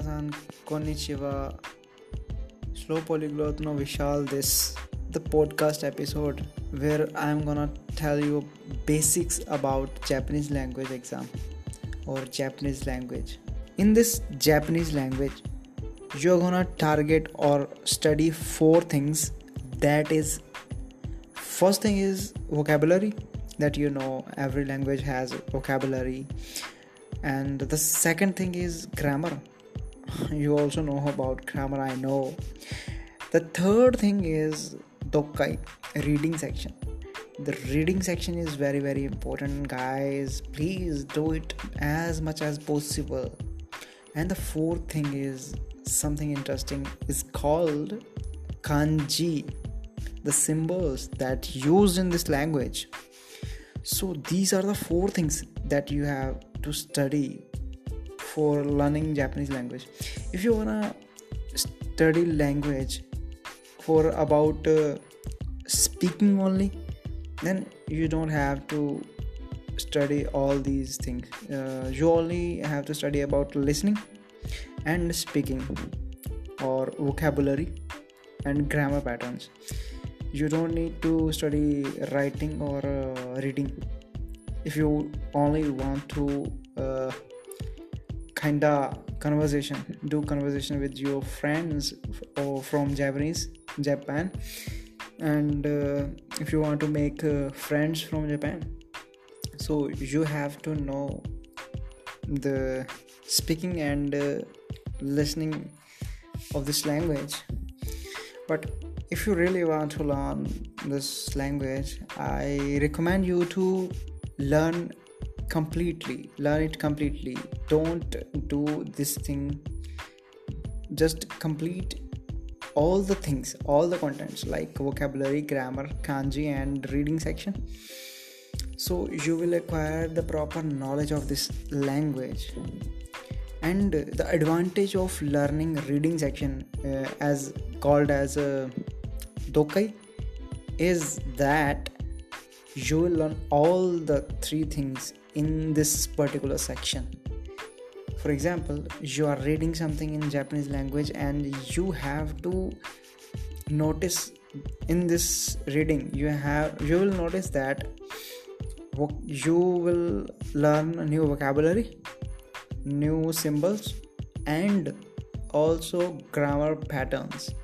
minasan konnichiwa. Slow Polyglot no Vishal this the podcast episode where I'm gonna tell you basics about Japanese language exam or Japanese language. In this Japanese language, you're gonna target or study four things that is first thing is vocabulary that you know every language has vocabulary and the second thing is grammar you also know about grammar i know. The third thing is dokai reading section. The reading section is very very important guys. Please do it as much as possible. And the fourth thing is something interesting. Is called kanji the symbols that used in this language. So these are the four things that you have to study for learning japanese language. If you wanna study language for about uh, speaking only then you don't have to study all these things. Uh, you only have to study about listening and speaking or vocabulary and grammar patterns. You don't need to study writing or uh, reading. If you only want to uh, kinda conversation do conversation with your friends or from japanese japan. And uh, if you want to make uh, friends from japan so you have to know the speaking and uh, listening of this language. But if you really want to learn this language i recommend you to learn completely learn it completely. Don't do this thing. Just complete all the things all the contents like vocabulary grammar kanji and reading section. So you will acquire the proper knowledge of this language and the advantage of learning reading section uh, as called as a dokai is that you will learn all the three things in this particular section. For example you are reading something in japanese language and you have to notice in this reading you have you will notice that you will learn new vocabulary new symbols and also grammar patterns.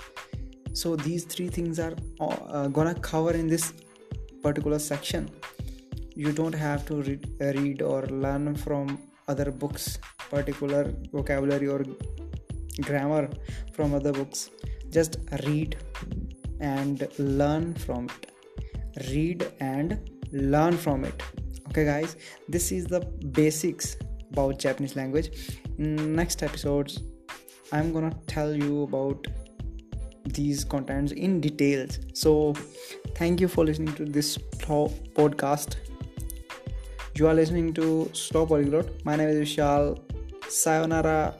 So these three things are uh, gonna cover in this particular section you don't have to read, read or learn from other books particular vocabulary or grammar from other books. Just read and learn from it. Read and learn from it. Okay guys this is the basics about japanese language. In next episodes i'm gonna tell you about these contents in details. So thank you for listening to this podcast you are listening to slow polyglot. My name is vishal. Sayonara